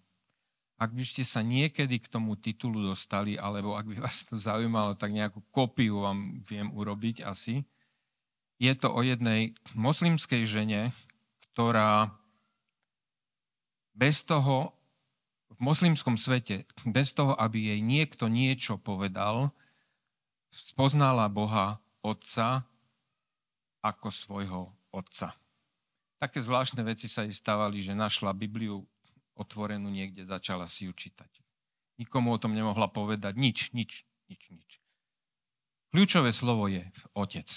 S1: Ak by ste sa niekedy k tomu titulu dostali, alebo ak by vás to zaujímalo, tak nejakú kopiu vám viem urobiť asi. Je to o jednej moslimskej žene, ktorá bez toho, v moslimskom svete, bez toho, aby jej niekto niečo povedal, spoznala Boha Otca ako svojho Otca. Také zvláštne veci sa jej stávali, že našla Bibliu otvorenú niekde, začala si ju čítať. Nikomu o tom nemohla povedať nič, nič, nič, nič. Kľúčové slovo je otec.